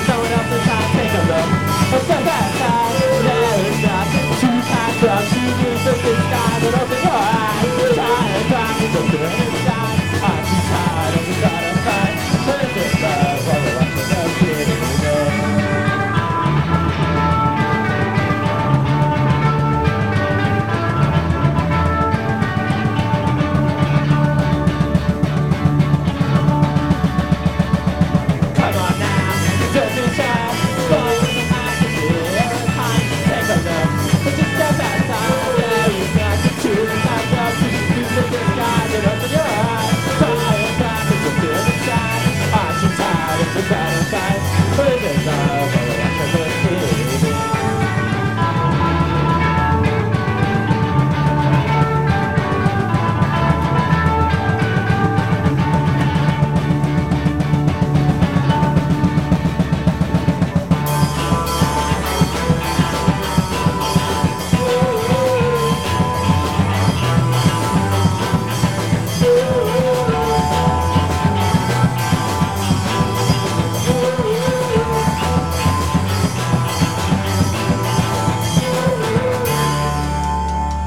so